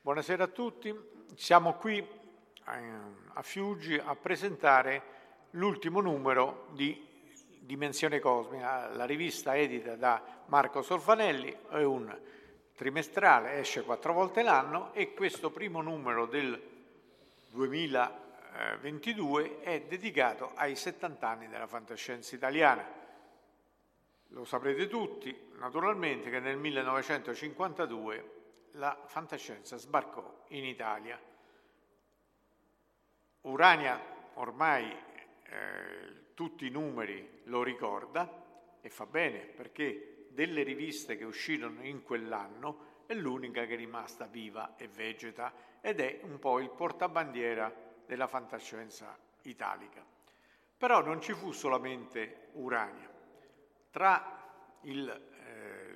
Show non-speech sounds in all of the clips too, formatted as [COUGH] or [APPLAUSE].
Buonasera a tutti, siamo qui eh, a Fiuggi a presentare l'ultimo numero di Dimensione Cosmica, la rivista edita da Marco Solfanelli, è un trimestrale, esce quattro volte l'anno e questo primo numero del 2022 è dedicato ai 70 anni della fantascienza italiana. Lo saprete tutti, naturalmente, che nel 1952 la fantascienza sbarcò in Italia. Urania ormai eh, tutti i numeri lo ricorda e fa bene perché delle riviste che uscirono in quell'anno è l'unica che è rimasta viva e vegeta ed è un po' il portabandiera della fantascienza italica. Però non ci fu solamente Urania. Tra il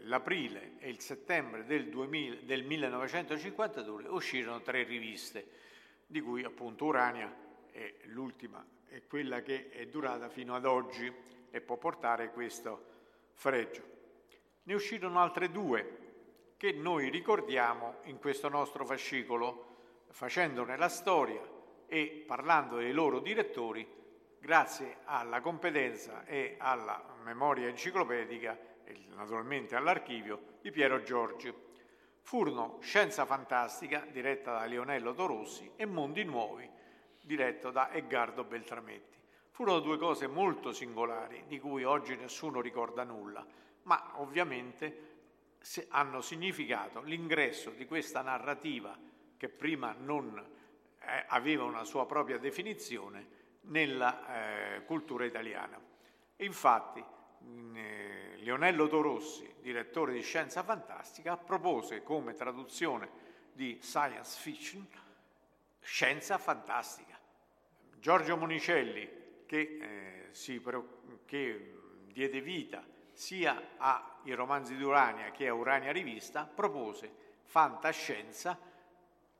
l'aprile e il settembre del, 2000, del 1952 uscirono tre riviste, di cui appunto Urania è l'ultima, è quella che è durata fino ad oggi e può portare questo fregio. Ne uscirono altre due che noi ricordiamo in questo nostro fascicolo, facendone la storia e parlando dei loro direttori, grazie alla competenza e alla memoria enciclopedica naturalmente all'archivio di Piero Giorgi. Furono Scienza Fantastica, diretta da Leonello Torossi, e Mondi Nuovi, diretto da Edgardo Beltrametti. Furono due cose molto singolari, di cui oggi nessuno ricorda nulla, ma ovviamente hanno significato l'ingresso di questa narrativa che prima non eh, aveva una sua propria definizione nella eh, cultura italiana. Infatti, Leonello Torossi, direttore di Scienza Fantastica, propose come traduzione di science fiction scienza fantastica. Giorgio Monicelli, che, eh, si, che diede vita sia ai romanzi di Urania che a Urania Rivista, propose fantascienza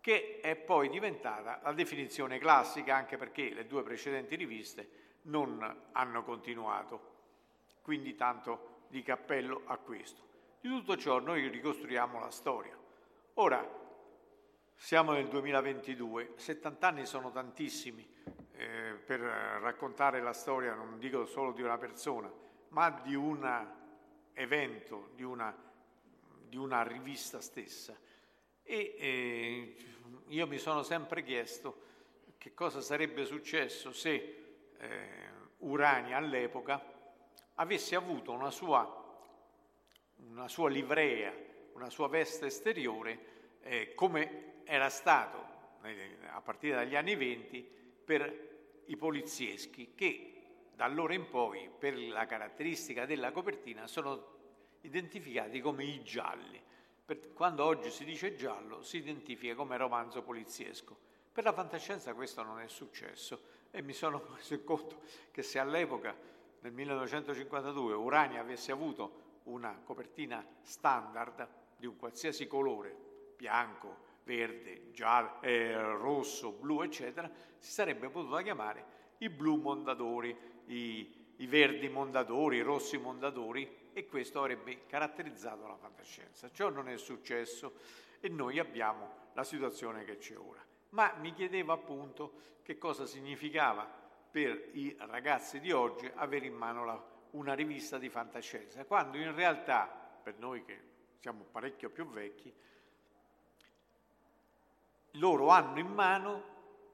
che è poi diventata la definizione classica anche perché le due precedenti riviste non hanno continuato quindi tanto di cappello a questo. Di tutto ciò noi ricostruiamo la storia. Ora, siamo nel 2022, 70 anni sono tantissimi eh, per raccontare la storia, non dico solo di una persona, ma di un evento, di una, di una rivista stessa. E eh, io mi sono sempre chiesto che cosa sarebbe successo se eh, Urania all'epoca avesse avuto una sua, una sua livrea, una sua veste esteriore, eh, come era stato eh, a partire dagli anni venti per i polizieschi che da allora in poi, per la caratteristica della copertina, sono identificati come i gialli. Per, quando oggi si dice giallo, si identifica come romanzo poliziesco. Per la fantascienza questo non è successo e mi sono [LAUGHS] reso conto che se all'epoca nel 1952 Urania avesse avuto una copertina standard di un qualsiasi colore, bianco, verde, giallo, eh, rosso, blu, eccetera, si sarebbe potuta chiamare i blu mondadori, i, i verdi mondadori, i rossi mondadori e questo avrebbe caratterizzato la fantascienza. Ciò non è successo e noi abbiamo la situazione che c'è ora. ma mi chiedevo appunto che cosa significava per i ragazzi di oggi avere in mano la, una rivista di fantascienza, quando in realtà, per noi che siamo parecchio più vecchi, loro hanno in mano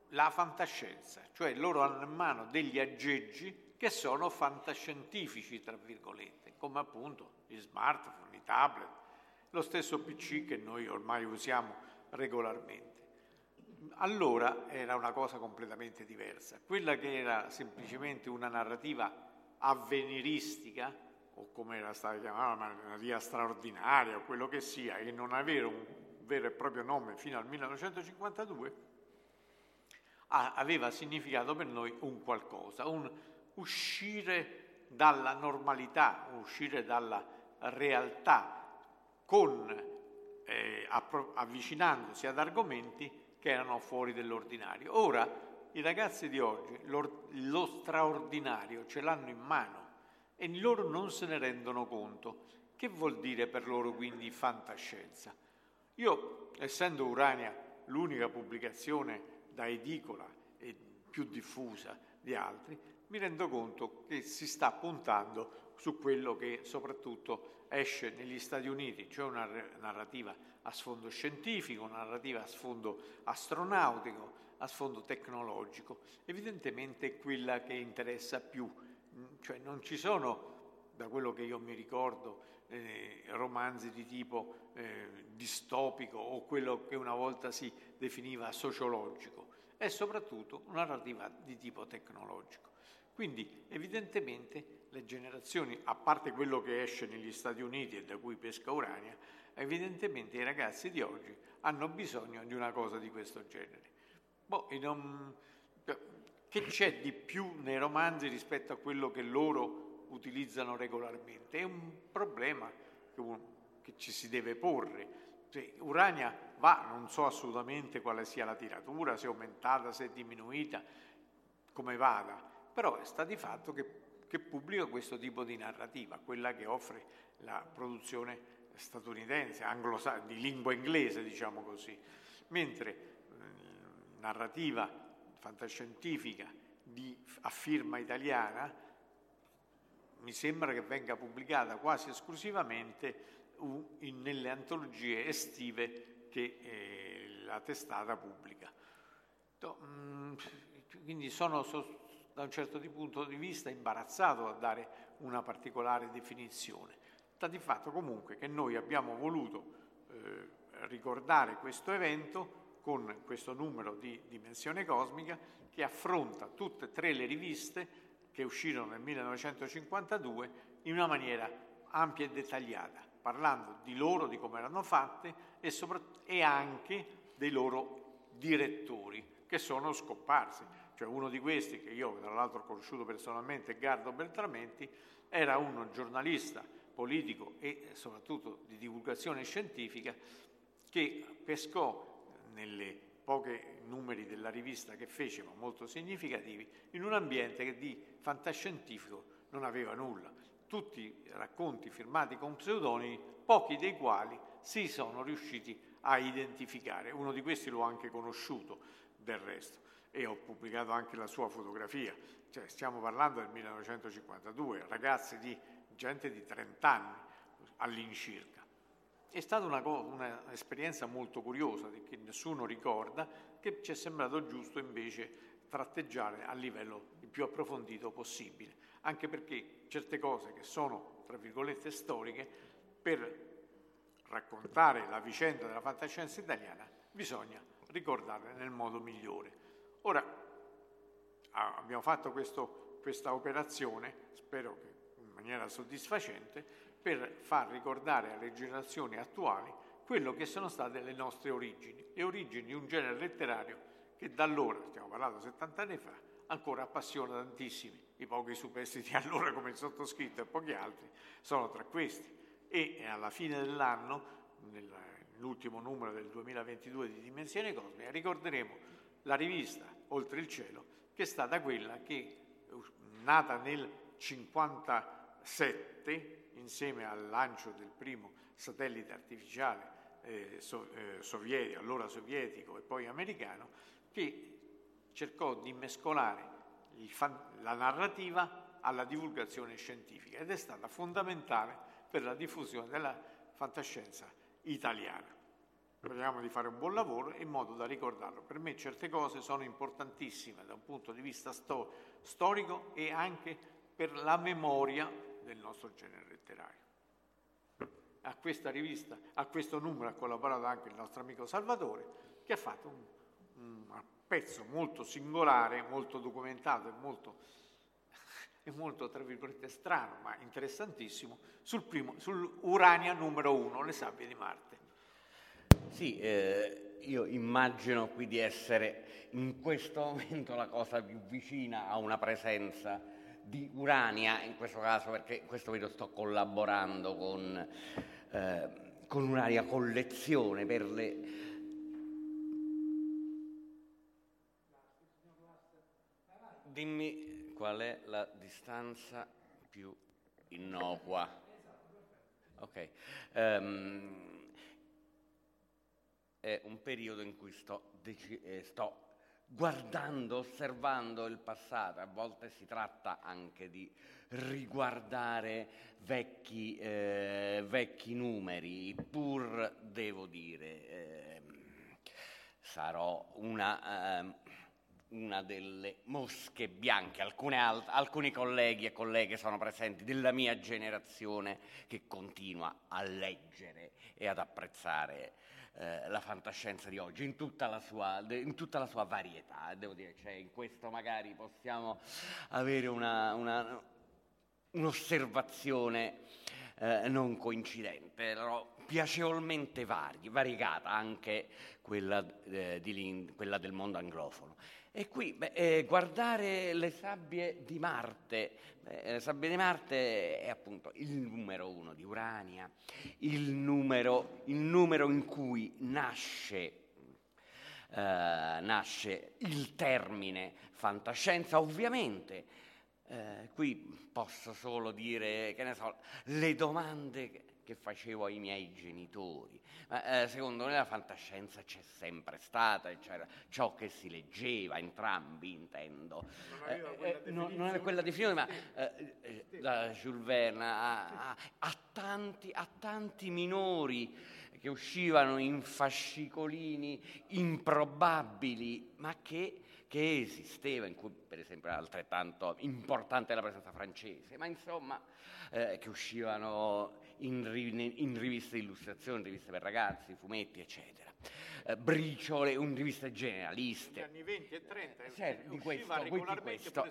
la fantascienza, cioè loro hanno in mano degli aggeggi che sono fantascientifici, tra virgolette, come appunto gli smartphone, i tablet, lo stesso PC che noi ormai usiamo regolarmente. Allora era una cosa completamente diversa. Quella che era semplicemente una narrativa avveniristica, o come era stata chiamata, una narrativa straordinaria, o quello che sia, e non avere un vero e proprio nome fino al 1952, aveva significato per noi un qualcosa, un uscire dalla normalità, uscire dalla realtà, con, eh, avvicinandosi ad argomenti che erano fuori dell'ordinario. Ora i ragazzi di oggi lo, straordinario ce l'hanno in mano e loro non se ne rendono conto. Che vuol dire per loro quindi fantascienza? Io, essendo Urania l'unica pubblicazione da edicola e più diffusa di altri, mi rendo conto che si sta puntando su quello che soprattutto esce negli Stati Uniti, cioè una narrativa a sfondo scientifico, una narrativa a sfondo astronautico, a sfondo tecnologico. Evidentemente quella che interessa più, cioè non ci sono, da quello che io mi ricordo, eh, romanzi di tipo eh, distopico o quello che una volta si definiva sociologico, è soprattutto una narrativa di tipo tecnologico. Quindi evidentemente le generazioni, a parte quello che esce negli Stati Uniti e da cui pesca Urania, evidentemente i ragazzi di oggi hanno bisogno di una cosa di questo genere. Boh, non... Che c'è di più nei romanzi rispetto a quello che loro utilizzano regolarmente? È un problema che, che ci si deve porre. Cioè, Urania va, non so assolutamente quale sia la tiratura, se è aumentata, se è diminuita, come vada, però sta di fatto che, che pubblica questo tipo di narrativa, quella che offre la produzione statunitense, di lingua inglese, diciamo così, mentre eh, narrativa fantascientifica di, a firma italiana mi sembra che venga pubblicata quasi esclusivamente nelle antologie estive che eh, la testata pubblica. Mm, quindi sono so, da un certo punto di vista imbarazzato a dare una particolare definizione. Sta di fatto comunque che noi abbiamo voluto eh, ricordare questo evento con questo numero di dimensione cosmica che affronta tutte e tre le riviste che uscirono nel 1952 in una maniera ampia e dettagliata, parlando di loro, di come erano fatte e, e anche dei loro direttori che sono scomparsi. Cioè uno di questi, che io tra l'altro ho conosciuto personalmente, Gardo Beltramenti, era uno giornalista politico e soprattutto di divulgazione scientifica che pescò nelle poche numeri della rivista che fece, ma molto significativi, in un ambiente che di fantascientifico non aveva nulla. Tutti racconti firmati con pseudonimi, pochi dei quali si sono riusciti a identificare. Uno di questi l'ho anche conosciuto del resto e ho pubblicato anche la sua fotografia. Cioè, stiamo parlando del 1952, ragazzi di gente di 30 anni all'incirca. È stata un'esperienza molto curiosa che nessuno ricorda, che ci è sembrato giusto invece tratteggiare a livello il più approfondito possibile, anche perché certe cose che sono, tra virgolette, storiche, per raccontare la vicenda della fantascienza italiana bisogna ricordarle nel modo migliore. Ora, abbiamo fatto questo, questa operazione, spero che maniera soddisfacente per far ricordare alle generazioni attuali quello che sono state le nostre origini, le origini di un genere letterario che da allora, stiamo parlando 70 anni fa, ancora appassiona tantissimi. I pochi superstiti allora come il sottoscritto e pochi altri sono tra questi. E alla fine dell'anno, nell'ultimo numero del 2022 di Dimensione Cosmica, ricorderemo la rivista Oltre il Cielo, che è stata quella che, nata nel 50 7, insieme al lancio del primo satellite artificiale eh, so, eh, sovietico, allora sovietico e poi americano, che cercò di mescolare fan, la narrativa alla divulgazione scientifica ed è stata fondamentale per la diffusione della fantascienza italiana. Speriamo di fare un buon lavoro in modo da ricordarlo. Per me certe cose sono importantissime da un punto di vista sto- storico e anche per la memoria del nostro genere letterario. A questa rivista, a questo numero ha collaborato anche il nostro amico Salvatore, che ha fatto un, un pezzo molto singolare, molto documentato e molto, [LAUGHS] e molto, tra virgolette, strano, ma interessantissimo, sul primo, sull'Urania numero uno, le sabbie di Marte. Sì, eh, io immagino qui di essere in questo momento la cosa più vicina a una presenza di Urania, in questo caso perché in questo video sto collaborando con, eh, con Urania Collezione per le... Dimmi qual è la distanza più innocua. Ok. Um, è un periodo in cui sto, dec- eh, sto guardando, osservando il passato, a volte si tratta anche di riguardare vecchi, eh, vecchi numeri, pur devo dire, eh, sarò una, eh, una, delle mosche bianche, alt- alcuni colleghi e colleghe sono presenti della mia generazione che continua a leggere e ad apprezzare eh, la fantascienza di oggi in tutta la sua, in tutta la sua varietà. Devo dire, cioè, in questo magari possiamo avere una, una, un'osservazione eh, non coincidente, però piacevolmente vari, variegata anche quella, eh, di, quella del mondo anglofono. E qui beh, eh, guardare le sabbie di Marte, beh, le sabbie di Marte è appunto il numero uno di Urania, il numero, il numero in cui nasce, eh, nasce, il termine fantascienza, ovviamente. Eh, qui posso solo dire, che ne so, le domande che facevo ai miei genitori. Ma, eh, secondo me la fantascienza c'è sempre stata, c'era ciò che si leggeva, entrambi intendo. Non quella eh, non, non aveva quella definizione, ma eh, eh, da Jules Verne a, a, a, tanti, a tanti minori che uscivano in fascicolini improbabili, ma che che esisteva, in cui per esempio era altrettanto importante la presenza francese, ma insomma eh, che uscivano in, in, riviste di illustrazione, riviste per ragazzi, fumetti, eccetera. Eh, briciole, un riviste generaliste. Negli anni 20 e 30, eh, certo, di questo, di questo,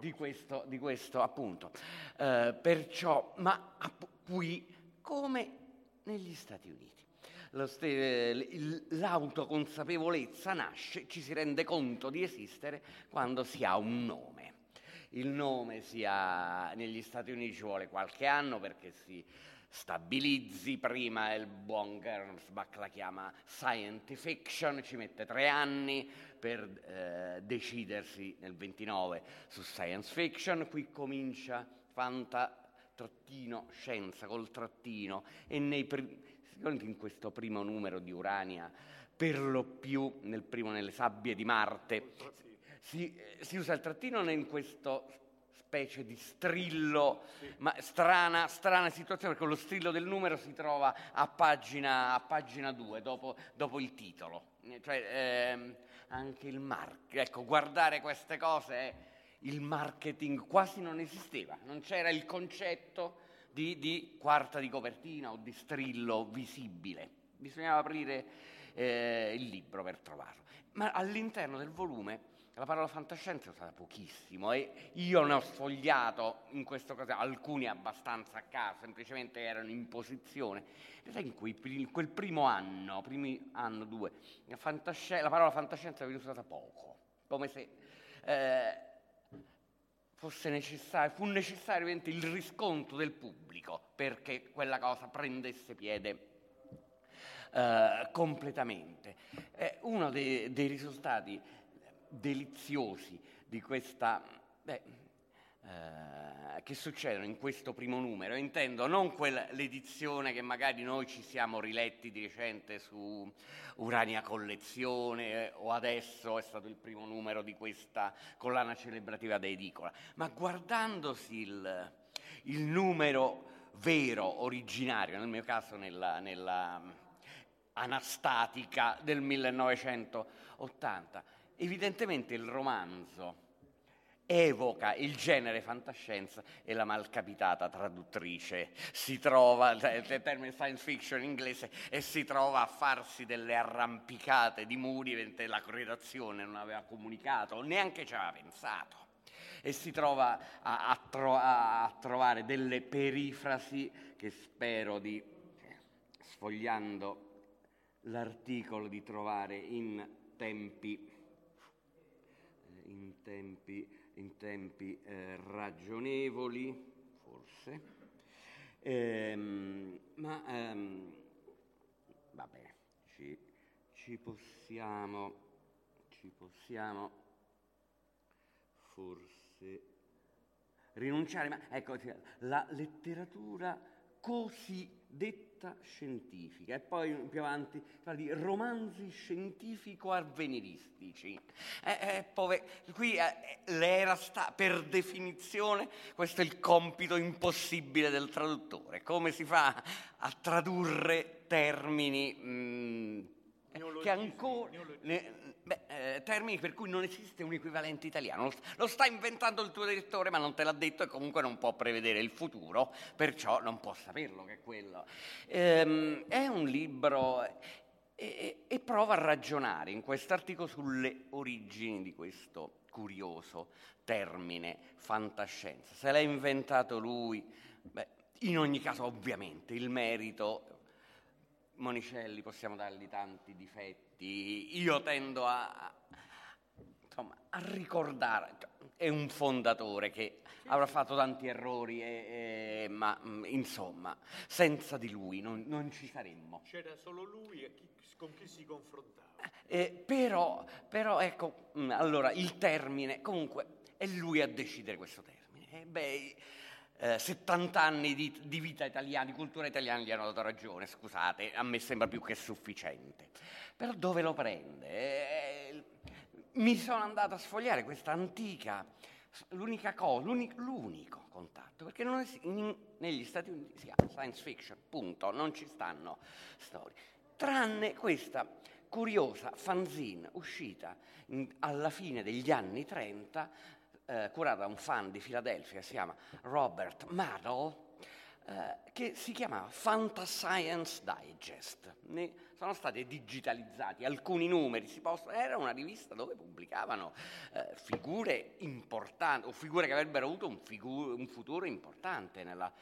di questo, di questo, appunto. Eh, perciò, ma qui come negli Stati Uniti l'autoconsapevolezza nasce, ci si rende conto di esistere quando si ha un nome. Il nome si ha, negli Stati Uniti ci vuole qualche anno perché si stabilizzi, prima il buon Gernsback la chiama science fiction, ci mette tre anni per eh, decidersi nel 29 su science fiction, qui comincia fanta trattino scienza col trattino e nei primi in questo primo numero di Urania, per lo più nel primo nelle sabbie di Marte, si, si usa il trattino in questo specie di strillo, sì. ma strana, strana, situazione perché lo strillo del numero si trova a pagina, 2, dopo, dopo, il titolo. Cioè, ehm, anche il marketing, ecco, guardare queste cose, il marketing quasi non esisteva, non c'era il concetto di, di, quarta di copertina o di strillo visibile. Bisognava aprire eh, il libro per trovarlo. Ma all'interno del volume la parola fantascienza è usata pochissimo e io ne ho sfogliato in questo caso alcuni abbastanza a caso, semplicemente erano in posizione. In cui, quel primo anno, primi anno due, la, la parola fantascienza viene usata poco, come se eh, fosse necessario, fu necessario il riscontro del pubblico perché quella cosa prendesse piede eh, completamente. Eh, uno dei, dei, risultati deliziosi di questa, beh, eh, che succedono in questo primo numero. Intendo non quella, l'edizione che magari noi ci siamo riletti di recente su Urania Collezione eh, o adesso è stato il primo numero di questa collana celebrativa da edicola, ma guardandosi il, il numero vero, originario, nel mio caso nella, nella anastatica del 1980, evidentemente il romanzo evoca il genere fantascienza e la malcapitata traduttrice si trova, il termine science fiction in inglese, e si trova a farsi delle arrampicate di muri mentre la redazione non aveva comunicato, neanche ci aveva pensato. E si trova a, a, tro- a trovare delle perifrasi che spero di, sfogliando l'articolo, di trovare in tempi, in tempi in tempi eh, ragionevoli, forse, ehm, ma ehm, vabbè, ci, ci, possiamo, ci possiamo forse rinunciare, ma ecco, la letteratura cosiddetta scientifica e poi più avanti parla di romanzi scientifico-avveniristici. Eh, eh, pove- qui eh, l'era sta, per definizione, questo è il compito impossibile del traduttore. Come si fa a tradurre termini mh, mm, che ancora... Ne, Beh, eh, termini per cui non esiste un equivalente italiano. Lo, lo, sta inventando il tuo direttore, ma non te l'ha detto e comunque non può prevedere il futuro, perciò non può saperlo che è quello. Ehm, è un libro e, e prova a ragionare in quest'articolo sulle origini di questo curioso termine fantascienza. Se l'ha inventato lui, beh, in ogni caso ovviamente il merito Monicelli possiamo dargli tanti difetti, io tendo a, insomma, a ricordare, è un fondatore che avrà fatto tanti errori, e, e, ma mm, insomma, senza di lui non, non, ci saremmo. C'era solo lui e chi, con chi si confrontava. Eh, però, però, ecco, mm, allora, il termine, comunque, è lui a decidere questo termine. Eh, beh, eh, 70 anni di, di, vita italiana, di cultura italiana gli hanno dato ragione, scusate, a me sembra più che sufficiente. Però dove lo prende? Eh, mi sono andato a sfogliare questa antica, l'unica cosa, l'unico, l'unico contatto, perché es- in, negli Stati Uniti si chiama science fiction, punto, non ci stanno storie, tranne questa curiosa fanzine uscita alla fine degli anni 30 eh, curata da un fan di Filadelfia, si chiama Robert Maddow, eh, che si chiamava Fantascience Digest. Ne sono stati digitalizzati alcuni numeri, possono, era una rivista dove pubblicavano eh, figure importanti, o figure che avrebbero avuto un, figu- un futuro importante nella,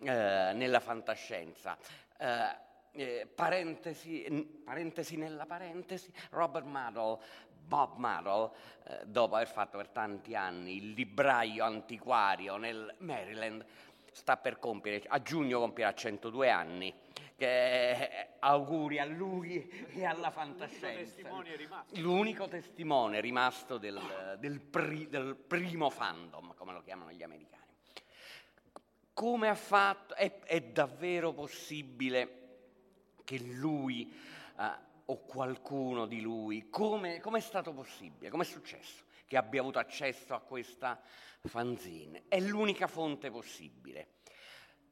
eh, nella fantascienza. Eh, eh, parentesi, parentesi, nella parentesi, Robert Maddow Bob Marrow, eh, dopo aver fatto per tanti anni il libraio antiquario nel Maryland, sta per compiere, a giugno compierà 102 anni. Che, eh, auguri a lui e alla fantascienza. L'unico testimone rimasto del, del, pri, del primo fandom, come lo chiamano gli americani. Come ha fatto? È, è davvero possibile che lui uh, o qualcuno di lui, come, è stato possibile, come è successo che abbia avuto accesso a questa fanzine? È l'unica fonte possibile.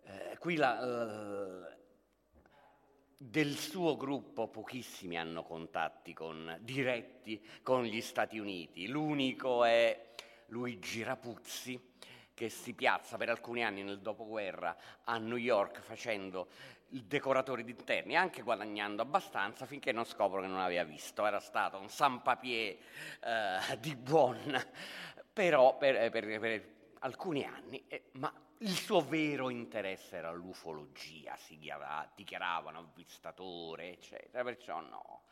Eh, qui la, uh, del suo gruppo pochissimi hanno contatti con, diretti con gli Stati Uniti, l'unico è Luigi Rapuzzi che si piazza per alcuni anni nel dopoguerra a New York facendo il decoratore di interni, anche guadagnando abbastanza finché non scopro che non aveva visto, era stato un San Papier eh, di buon, però per, per, per alcuni anni, eh, ma il suo vero interesse era l'ufologia, si dichiarava, dichiaravano avvistatore, eccetera, perciò no.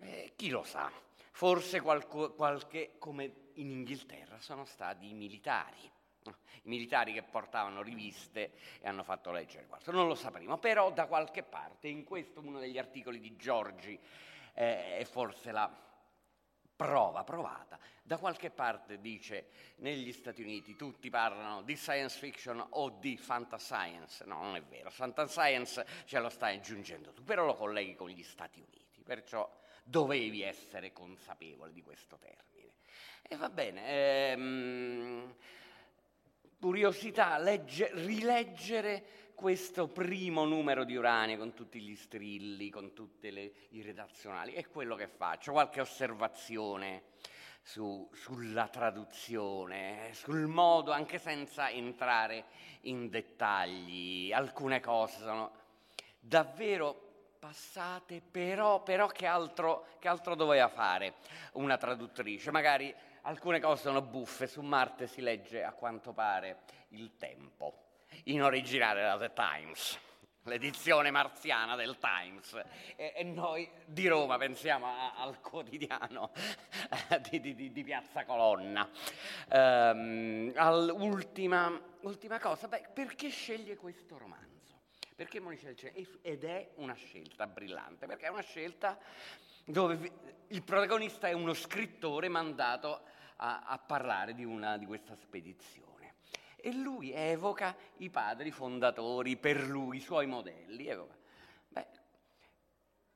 Eh, chi lo sa, forse qualco, qualche, come in Inghilterra, sono stati i militari i militari che portavano riviste e hanno fatto leggere questo. Non lo sapremo, però da qualche parte, in questo uno degli articoli di Giorgi eh, è forse la prova provata, Da qualche parte dice negli Stati Uniti tutti parlano di science fiction o di fantascience. No, non è vero. Fantascience ce lo stai aggiungendo tu, però lo colleghi con gli Stati Uniti, perciò dovevi essere consapevole di questo termine. E va bene. Ehm, curiosità, legge, rileggere questo primo numero di Urania con tutti gli strilli, con tutte le, i redazionali, è quello che faccio, qualche osservazione su, sulla traduzione, sul modo, anche senza entrare in dettagli, alcune cose sono davvero passate, però, però che, altro, che altro doveva fare una traduttrice? Magari alcune cose sono buffe, su Marte si legge a quanto pare il tempo in originale da The Times, l'edizione marziana del Times, e, e noi di Roma pensiamo a, al quotidiano [LAUGHS] di, di, di, Piazza Colonna. Um, ultima, ultima cosa, beh, perché sceglie questo romanzo? Perché Monicelli ed è una scelta brillante, perché è una scelta dove il protagonista è uno scrittore mandato a, a parlare di, una, di questa spedizione e lui evoca i padri fondatori, per lui, i suoi modelli. Evoca. Beh,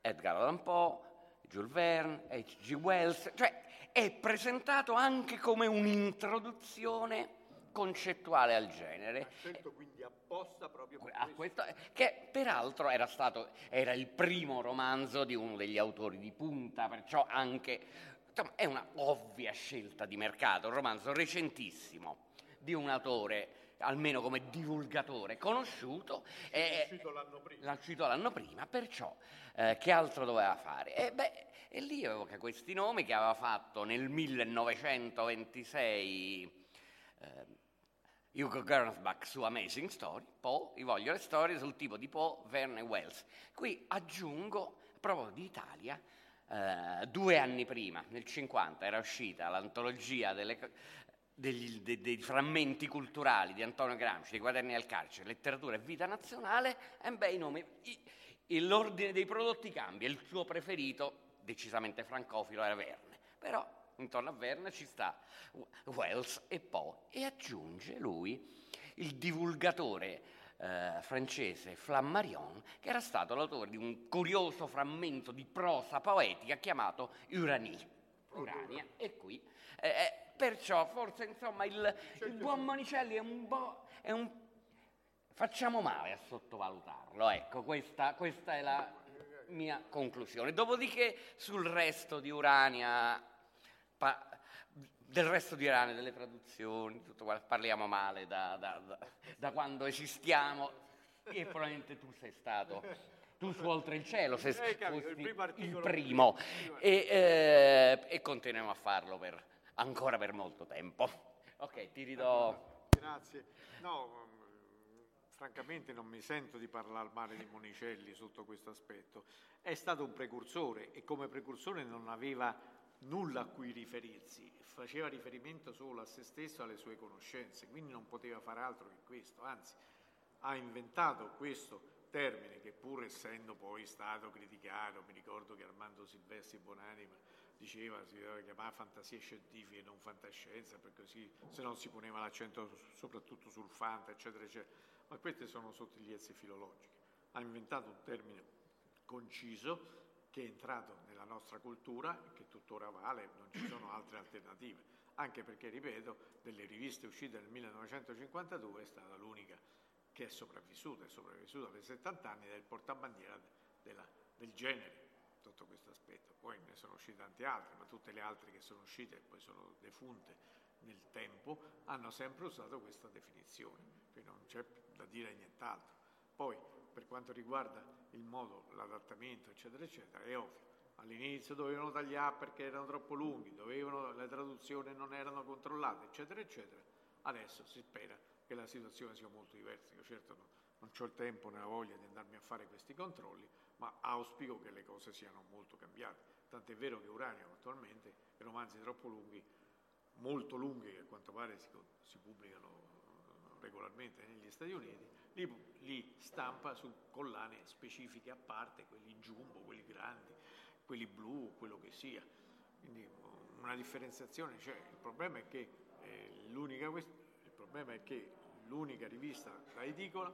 Edgar Allan Poe, Jules Verne, H.G. Wells, cioè è presentato anche come un'introduzione concettuale al genere. Ha scelto quindi apposta proprio per questo. questo. Che peraltro era, stato, era il primo romanzo di uno degli autori di punta, perciò anche insomma, è una ovvia scelta di mercato, un romanzo recentissimo di un autore almeno come divulgatore conosciuto. L'ha uscito l'anno prima. L'ha uscito l'anno prima, perciò eh, che altro doveva fare? E, beh, e lì evoca questi nomi che aveva fatto nel 1926 eh, Hugo Gernsback su Amazing Story, Poe, vi voglio le storie sul tipo di Poe, Verne e Wells. Qui aggiungo, proprio di Italia, eh, due anni prima, nel 50, era uscita l'antologia delle degli, de, dei frammenti culturali di Antonio Gramsci, dei quaderni al carcere, letteratura e vita nazionale, e beh, i nomi, i, l'ordine dei prodotti cambia, il suo preferito, decisamente francofilo, era Verne, però intorno a Verne ci sta Wells e Poe, e aggiunge lui il divulgatore eh, francese Flammarion, che era stato l'autore di un curioso frammento di prosa poetica chiamato Uranie. Urania, e qui eh, eh Perciò forse insomma il, il buon Monicelli è un po'... È un... Facciamo male a sottovalutarlo, ecco, questa, questa è la mia conclusione. Dopodiché sul resto di Urania, pa, del resto di Urania, delle traduzioni, tutto quello, parliamo male da, da, da, da quando esistiamo e probabilmente tu sei stato tu su Oltre il Cielo, se eh, capito, il, il primo, e, eh, e continuiamo a farlo per, ancora per molto tempo. Ok, ti ridò. Grazie. No, mm, francamente non mi sento di parlare male di Monicelli sotto questo aspetto. È stato un precursore e come precursore non aveva nulla a cui riferirsi, faceva riferimento solo a se stesso e alle sue conoscenze, quindi non poteva fare altro che questo, anzi ha inventato questo termine che pur essendo poi stato criticato, mi ricordo che Armando Silvestri Bonanima diceva si doveva chiamare fantasia scientifica e non fantascienza, perché così se non si poneva l'accento soprattutto sul fanta, eccetera, eccetera. Ma queste sono sottigliezze filologiche. Ha inventato un termine conciso che è entrato nella nostra cultura che tuttora vale, non ci sono altre alternative, anche perché, ripeto, delle riviste uscite nel 1952 è stata l'unica che è sopravvissuta, è sopravvissuta per 70 anni del portabandiera della, del genere sotto questo aspetto. Poi ne sono uscite tante altre, ma tutte le altre che sono uscite e poi sono defunte nel tempo hanno sempre usato questa definizione, quindi non c'è da dire nient'altro. Poi per quanto riguarda il modo, l'adattamento, eccetera, eccetera, è ovvio. All'inizio dovevano tagliare perché erano troppo lunghi, dovevano, le traduzioni non erano controllate, eccetera, eccetera. Adesso si spera che la situazione sia molto diversa. Io certo no, non ho il tempo né la voglia di andarmi a fare questi controlli, ma auspico che le cose siano molto cambiate. Tant'è vero che Uranio attualmente, i romanzi troppo lunghi, molto lunghi che a quanto pare si, si pubblicano regolarmente negli Stati Uniti, li, li, stampa su collane specifiche a parte, quelli jumbo, quelli grandi, quelli blu, quello che sia. Quindi una differenziazione c'è, il problema è che eh, l'unica, problema è che l'unica rivista da edicola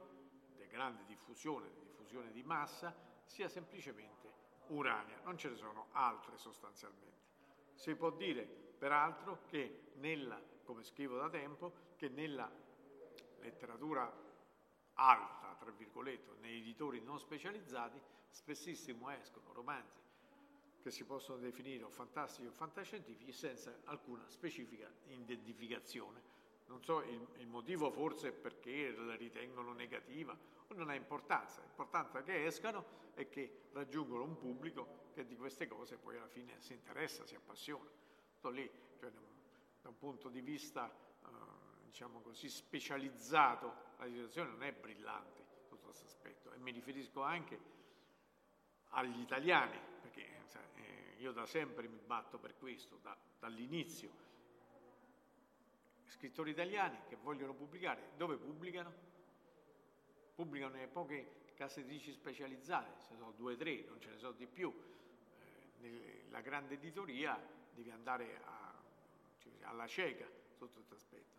di grande diffusione, diffusione di massa, sia semplicemente Urania, non ce ne sono altre sostanzialmente. Si può dire peraltro che nella, come scrivo da tempo, che nella letteratura alta, tra virgolette, nei editori non specializzati, spessissimo escono romanzi che si possono definire o fantastici o fantascientifici senza alcuna specifica identificazione. Non so il, il motivo forse è perché la ritengono negativa non ha importanza, l'importanza che escano e che raggiungono un pubblico che di queste cose poi alla fine si interessa, si appassiona. Sto lì, cioè, da un punto di vista eh, diciamo così specializzato, la situazione non è brillante sotto questo aspetto e mi riferisco anche agli italiani, perché io da sempre mi batto per questo, da, dall'inizio. Scrittori italiani che vogliono pubblicare, dove pubblicano? Pubblicano nelle poche case editrici specializzate, se sono due o tre, non ce ne sono di più. Eh, la grande editoria deve andare a, cioè, alla cieca sotto questo aspetto.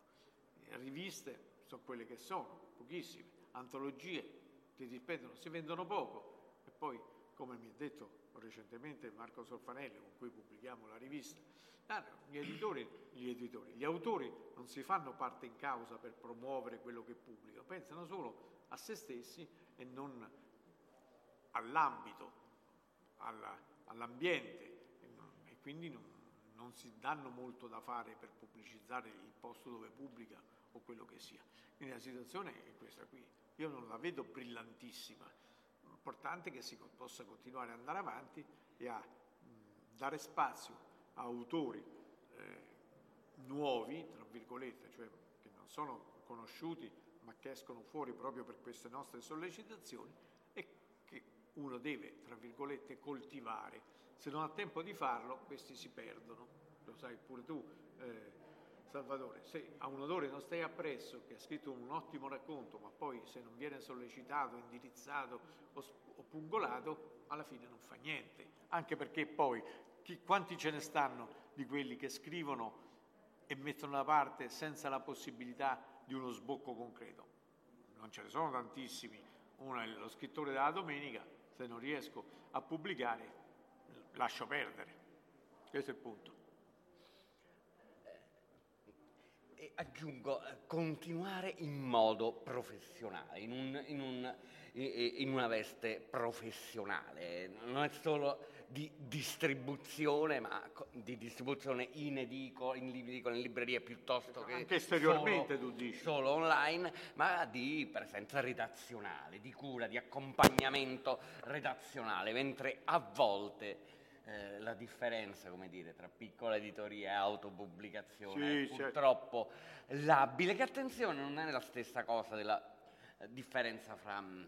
Le riviste sono quelle che sono, pochissime, antologie, ti ripetono, si vendono poco e poi, come mi ha detto recentemente Marco Solfanelli con cui pubblichiamo la rivista, gli editori, gli editori, gli autori non si fanno parte in causa per promuovere quello che pubblicano, pensano solo a se stessi e non all'ambito, alla, all'ambiente e, quindi non, non, si danno molto da fare per pubblicizzare il posto dove pubblica o quello che sia. Quindi la situazione è questa qui. Io non la vedo brillantissima importante che si possa continuare ad andare avanti e a dare spazio a autori eh, nuovi, tra virgolette, cioè che non sono conosciuti ma che escono fuori proprio per queste nostre sollecitazioni e che uno deve, tra virgolette, coltivare. Se non ha tempo di farlo, questi si perdono, lo sai pure tu. Eh, Salvatore, se a un autore non stai appresso, che ha scritto un ottimo racconto, ma poi se non viene sollecitato, indirizzato o, o pungolato, alla fine non fa niente. Anche perché poi chi, quanti ce ne stanno di quelli che scrivono e mettono da parte senza la possibilità di uno sbocco concreto? Non ce ne sono tantissimi. Uno è lo scrittore della domenica, se non riesco a pubblicare, lascio perdere. Questo è il punto. E aggiungo, eh, continuare in modo professionale, in, un, in, un, in, una veste professionale, non è solo di distribuzione, ma di distribuzione in edico, in, edico, in librerie piuttosto che Anche esteriormente solo, tu dici. solo online, ma di presenza redazionale, di cura, di accompagnamento redazionale, mentre a volte eh, la differenza, come dire, tra piccola editoria e autopubblicazione sì, è purtroppo certo. labile, che attenzione non è la stessa cosa della eh, differenza fra... Mm,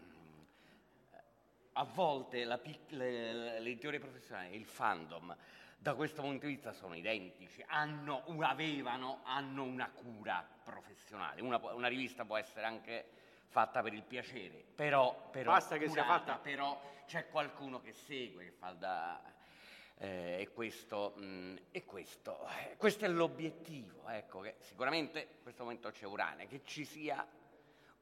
a volte la, l'editoria professionale e il fandom da questo punto di vista sono identici, hanno, avevano, hanno una cura professionale. Una, una, rivista può essere anche fatta per il piacere, però, però basta che curata, sia fatta. Però c'è qualcuno che segue, che fa da eh, e, questo, mh, mm, e questo, eh, questo, è l'obiettivo, ecco, che sicuramente in questo momento c'è Urania, che ci sia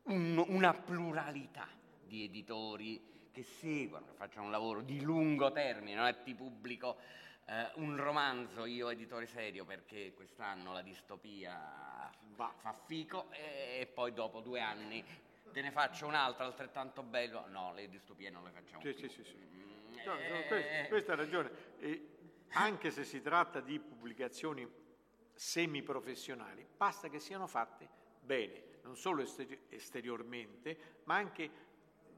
un, una pluralità di editori che seguono, che facciano un lavoro di lungo termine, non è ti pubblico eh, un romanzo, io editore serio, perché quest'anno la distopia fa, fa fico e, e poi dopo due anni te ne faccio un'altra altrettanto bello, no, le distopie non le facciamo sì, più. Sì, sì, sì. No, no, questa, questa, ha ragione. E anche se si tratta di pubblicazioni semiprofessionali, basta che siano fatte bene, non solo esteriormente, ma anche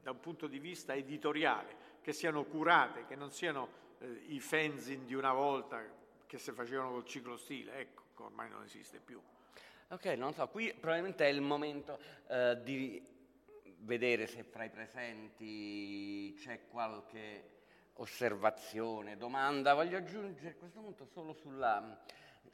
da un punto di vista editoriale, che siano curate, che non siano eh, i fanzine di una volta che si facevano col ciclo stile, ecco, ormai non esiste più. Ok, non so, qui probabilmente è il momento eh, di vedere se fra i presenti c'è qualche osservazione, domanda, voglio aggiungere a questo punto solo sulla,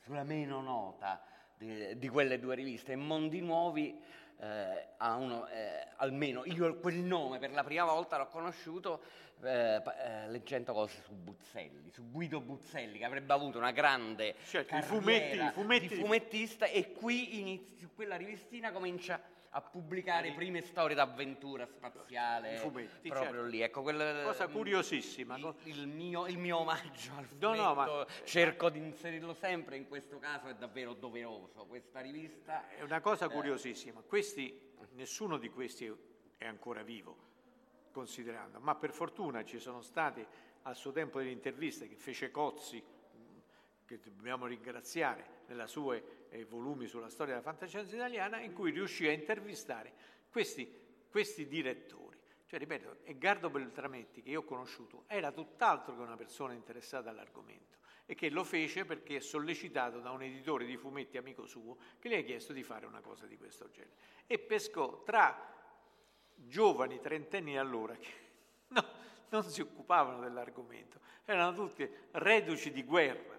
sulla meno nota di, di quelle due riviste. Mondi Nuovi eh, ha uno, eh, almeno io quel nome per la prima volta l'ho conosciuto eh, eh, leggendo cose su Buzzelli, su Guido Buzzelli che avrebbe avuto una grande certo, fumetti, fumetti. di fumettista e qui inizio, quella rivistina comincia a pubblicare prime storie d'avventura spaziale fumetti, proprio certo. lì. Ecco, quel, Cosa curiosissima. Il, il, mio, il mio omaggio al No, fumetto, no, ma- cerco di inserirlo sempre, in questo caso è davvero doveroso. Questa rivista È una cosa curiosissima. Questi, nessuno di questi è ancora vivo, considerando, ma per fortuna ci sono state al suo tempo delle interviste che fece Cozzi, che dobbiamo ringraziare nella sue eh, volumi sulla storia della fantascienza italiana, in cui riuscì a intervistare questi, questi direttori. Cioè, ripeto, Edgardo Beltrametti, che io ho conosciuto, era tutt'altro che una persona interessata all'argomento e che lo fece perché è sollecitato da un editore di fumetti amico suo che gli ha chiesto di fare una cosa di questo genere. E pescò tra giovani trentenni allora che [LAUGHS] no, non si occupavano dell'argomento, erano tutti reduci di guerra.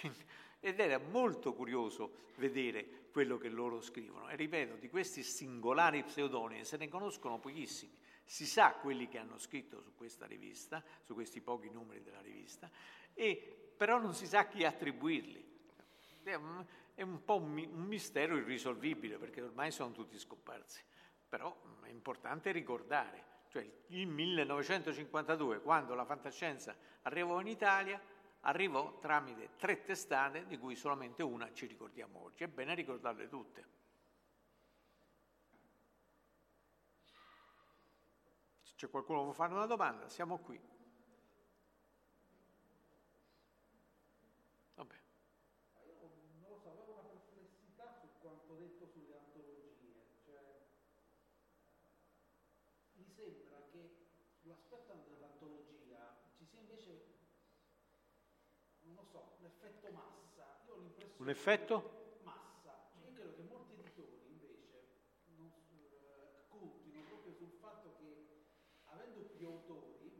Quindi, ed era molto curioso vedere quello che loro scrivono. E ripeto, di questi singolari pseudonimi se ne conoscono pochissimi. Si sa quelli che hanno scritto su questa rivista, su questi pochi numeri della rivista, e però non si sa chi attribuirli. È un, po' un mistero irrisolvibile perché ormai sono tutti scomparsi. Però mm, è importante ricordare, cioè il 1952, quando la fantascienza arrivò in Italia, arrivò tramite tre testate di cui solamente una ci ricordiamo oggi. È bene ricordarle tutte. Se c'è qualcuno che vuole fare una domanda, siamo qui. Vabbè. non lo so, avevo una perplessità su quanto detto sulle antologie, cioè mi sembra che sull'aspetto dell'antologia ci sia invece, non lo so, l'effetto massa. Io ho l'impressione Un effetto? massa, cioè io credo che molti editori invece non, eh, puntino proprio sul fatto che avendo più autori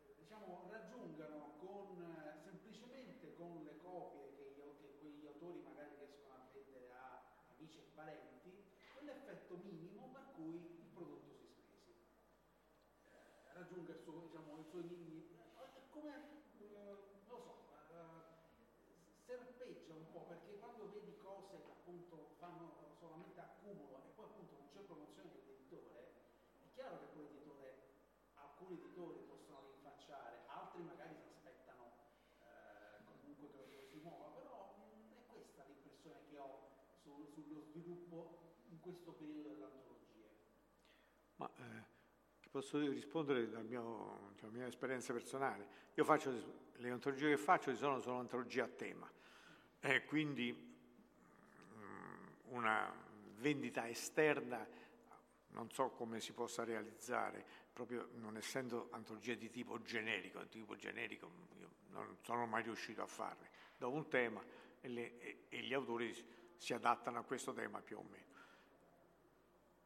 eh, diciamo, raggiungano con, eh, semplicemente con le copie che, gli au- che quegli autori magari riescono a vendere a amici e parenti, quell'effetto minimo per cui il prodotto si spesi. Eh, raggiunga il suo, diciamo, i suoi minimi. È come, eh, non lo so, eh, serpeggia un po' perché quando vedi cose che appunto fanno solamente accumulo e poi appunto non c'è promozione dell'editore, è chiaro che poi l'editore, alcuni editori possono rinfacciare, altri magari si aspettano eh, comunque che lo si muova, però mh, è questa l'impressione che ho su- sullo sviluppo in questo periodo delle antologie. Ma eh, posso rispondere mio- dalla mia esperienza personale. Io faccio le antologie che faccio sono, sono antologie a tema, e quindi mm, una vendita esterna non so come si possa realizzare, proprio non essendo antologie di tipo generico, tipo generico non sono mai riuscito a farle, do un tema e, le- e- e gli autori si- adattano a questo tema più o meno.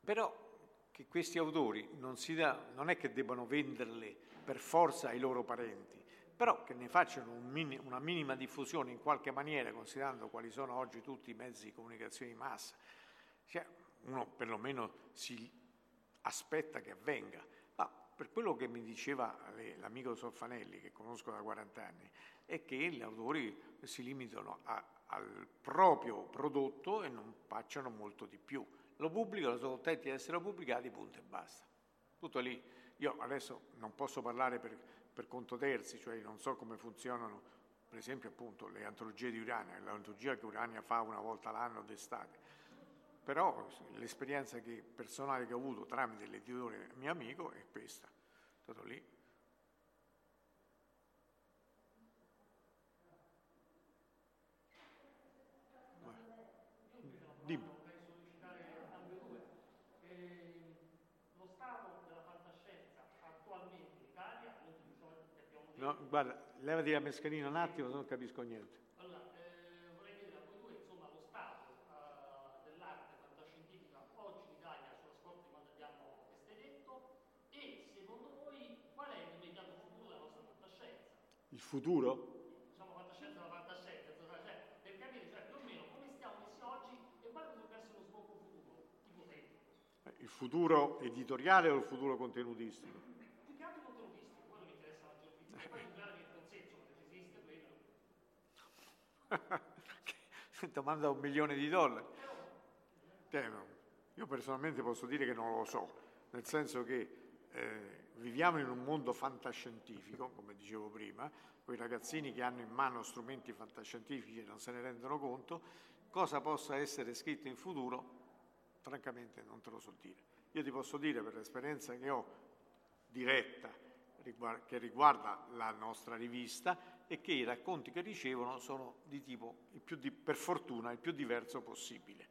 Però che questi autori non, dà- non è che debbano venderle per forza ai loro parenti, però che ne facciano un mini- una minima diffusione in qualche maniera, considerando quali sono oggi tutti i mezzi di comunicazione di massa. Cioè, uno perlomeno si aspetta che avvenga. Per quello che mi diceva le- l'amico Solfanelli, che conosco da 40 anni, è che gli autori si limitano a- al proprio prodotto e non facciano molto di più. Lo pubblicano, sono contenti di essere pubblicati, punto e basta. Tutto lì. Io adesso non posso parlare per, per conto terzi, cioè non so come funzionano, per esempio appunto le antologie di Urania, l'antologia che Urania fa una volta l'anno d'estate. Però l'esperienza che- personale che ho avuto tramite l'editore mio amico è questa, è stato lì. Dimmi. lo stato della fantascienza attualmente in Italia, noi di solito abbiamo detto, No, guarda, levati la mascherina un attimo, se non capisco niente. futuro? Diciamo 87, 97, 97, per capire cioè, più o meno come stiamo messi oggi e quale potrebbe essere lo sbocco futuro, ipotetico. Eh, il futuro editoriale o il futuro contenutistico? Più che altro contenutistico, quello mi interessa maggiormente. Poi il grande consenso, perché esiste quello. [LAUGHS] Domanda un milione di dollari. Cioè, io personalmente posso dire che non lo so, nel senso che eh, viviamo in un mondo fantascientifico, come dicevo prima, quei ragazzini che hanno in mano strumenti fantascientifici e non se ne rendono conto, cosa possa essere scritto in futuro, francamente non te lo so dire. Io ti posso dire per l'esperienza che ho diretta, che riguarda la nostra rivista, e che i racconti che ricevono sono di tipo, di, per fortuna, il più diverso possibile.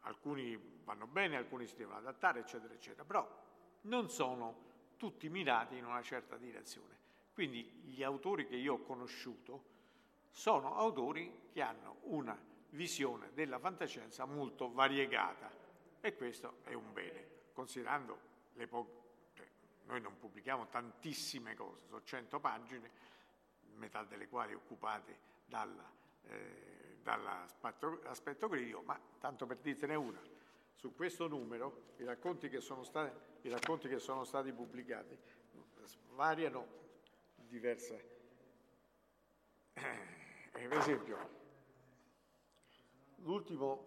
Alcuni vanno bene, alcuni si devono adattare, eccetera, eccetera, però non sono tutti mirati in una certa direzione. Quindi gli autori che io ho conosciuto sono autori che hanno una visione della fantascienza molto variegata e questo è un bene, considerando le poche... Cioè, noi non pubblichiamo tantissime cose, sono 100 pagine, metà delle quali occupate dalla, eh, dall'aspetto critico, ma tanto per dirtene una, su questo numero i racconti che sono stati, che sono stati pubblicati variano diverse. Eh, per esempio, l'ultimo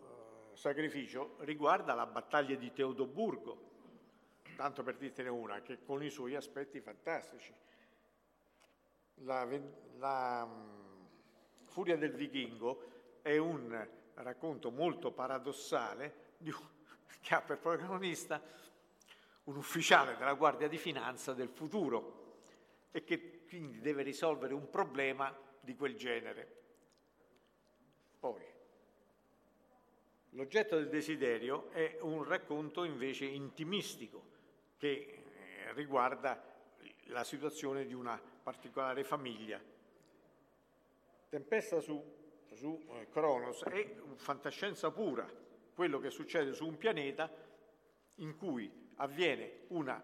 eh, sacrificio riguarda la battaglia di Teodoburgo, tanto per dirtene una, che con i suoi aspetti fantastici. La, la um, Furia del Vichingo è un racconto molto paradossale di, [LAUGHS] che ha per protagonista un ufficiale della Guardia di Finanza del futuro e che quindi deve risolvere un problema di quel genere. Poi, l'oggetto del desiderio è un racconto invece intimistico che eh, riguarda la situazione di una particolare famiglia. Tempesta su, su eh, Cronos è fantascienza pura, quello che succede su un pianeta in cui avviene una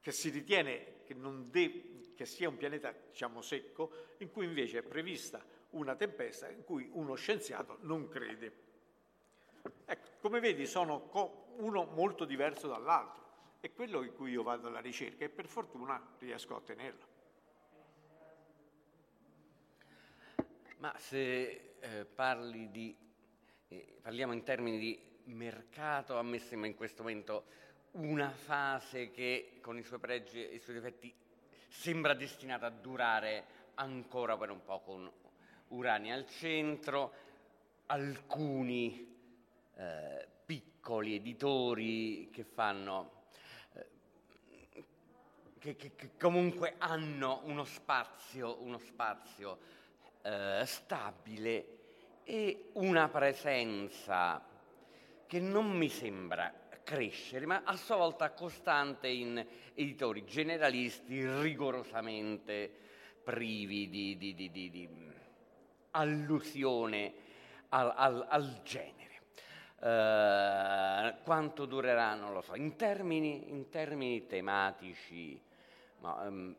che si ritiene che, de- che sia un pianeta diciamo, secco, in cui invece è prevista una tempesta in cui uno scienziato non crede. Ecco, come vedi sono co- uno molto diverso dall'altro, è quello in cui io vado alla ricerca e per fortuna riesco a ottenerlo. Ma se eh, parli di, eh, parliamo in termini di mercato, a me sembra in questo momento una fase che con i suoi pregi e i suoi difetti sembra destinata a durare ancora per un po' con Urania al centro, alcuni eh, piccoli editori che fanno eh, che, che, che, comunque hanno uno spazio, uno spazio eh, stabile e una presenza che non mi sembra crescere, ma a sua volta costante in editori generalisti rigorosamente privi di, di, di, di allusione al, al, al genere. Uh, quanto durerà non lo so. In termini, in termini tematici, ma, um,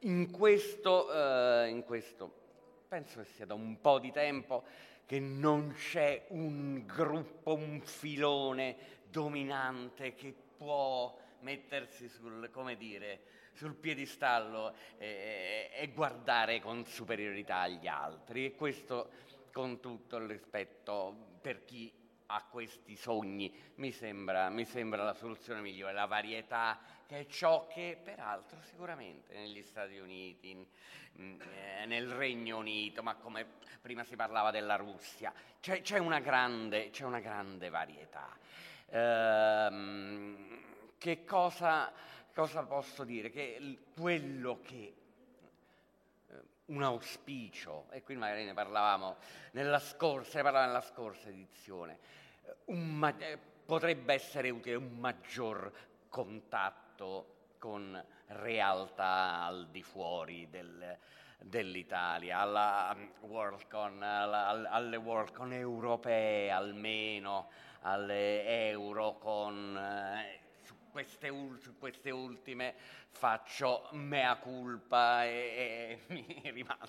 in, questo, uh, in questo penso che sia da un po' di tempo che non c'è un gruppo, un filone dominante che può mettersi sul, come dire, sul piedistallo e, e, guardare con superiorità agli altri. E questo con tutto il rispetto per chi ha questi sogni mi sembra, mi sembra la soluzione migliore, la varietà che è ciò che peraltro sicuramente negli Stati Uniti, in, eh, nel Regno Unito, ma come prima si parlava della Russia, c'è, c'è, una, grande, c'è una grande varietà. Ehm, che cosa, cosa, posso dire? Che quello che eh, un auspicio, e qui magari ne parlavamo nella scorsa, ne parlavamo nella scorsa edizione, ma- potrebbe essere utile un maggior contatto con realtà al di fuori del, dell'Italia, alla WorldCon, alla, alle WorldCon europee almeno, alle euro con... Eh, su, queste, su, queste, ultime faccio mea culpa e, e [LAUGHS] mi, rimango,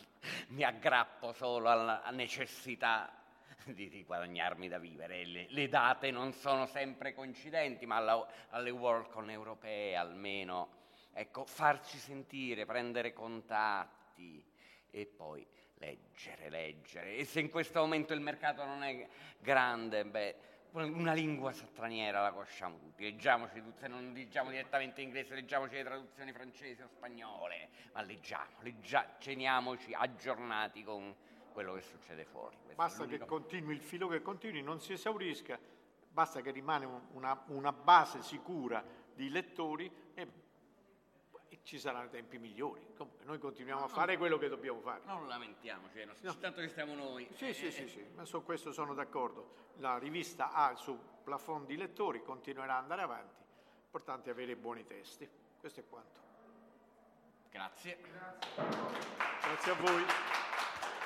mi, aggrappo solo alla necessità [LAUGHS] di, guadagnarmi da vivere. Le, le, date non sono sempre coincidenti, ma alla, alle Worldcon europee almeno, ecco, farci sentire, prendere contatti e poi leggere, leggere. E se in questo momento il mercato non è grande, beh, una lingua straniera la conosciamo tutti, leggiamoci, se non leggiamo direttamente inglese, leggiamoci le traduzioni francesi o spagnole, ma leggiamo, leggia, teniamoci aggiornati con quello che succede fuori. Questo basta che continui il filo che continui, non si esaurisca, basta che rimane una, una base sicura di lettori e ci saranno tempi migliori. Comunque noi continuiamo no, a fare quello che dobbiamo fare. Non lamentiamoci, eh, no. tanto che stiamo noi. Sì, eh, sì, eh. sì, sì, ma su questo sono d'accordo. La rivista ha il suo plafond di lettori, continuerà ad andare avanti. L'importante è avere buoni testi. Questo è quanto. Grazie. Grazie, Grazie a voi.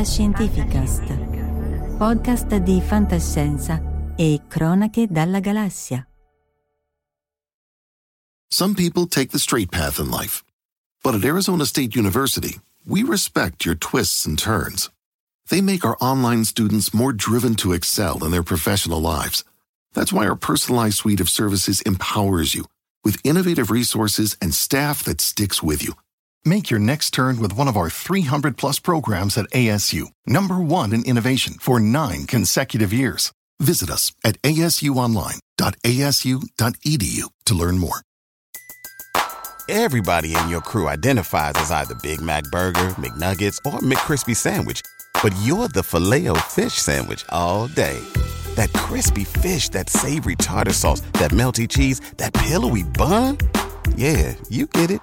Fantascientificast, podcast di fantascienza e cronache dalla galassia. Some people take the straight path in life, but at Arizona State University, we respect your twists and turns. They make our online students more driven to excel in their professional lives. That's why our personalized suite of services empowers you with innovative resources and staff that sticks with you. Make your next turn with one of our 300 plus programs at ASU, number one in innovation for nine consecutive years. Visit us at asuonline.asu.edu to learn more. Everybody in your crew identifies as either Big Mac Burger, McNuggets, or McCrispy Sandwich. But you're the filet fish Sandwich all day. That crispy fish, that savory tartar sauce, that melty cheese, that pillowy bun. Yeah, you get it.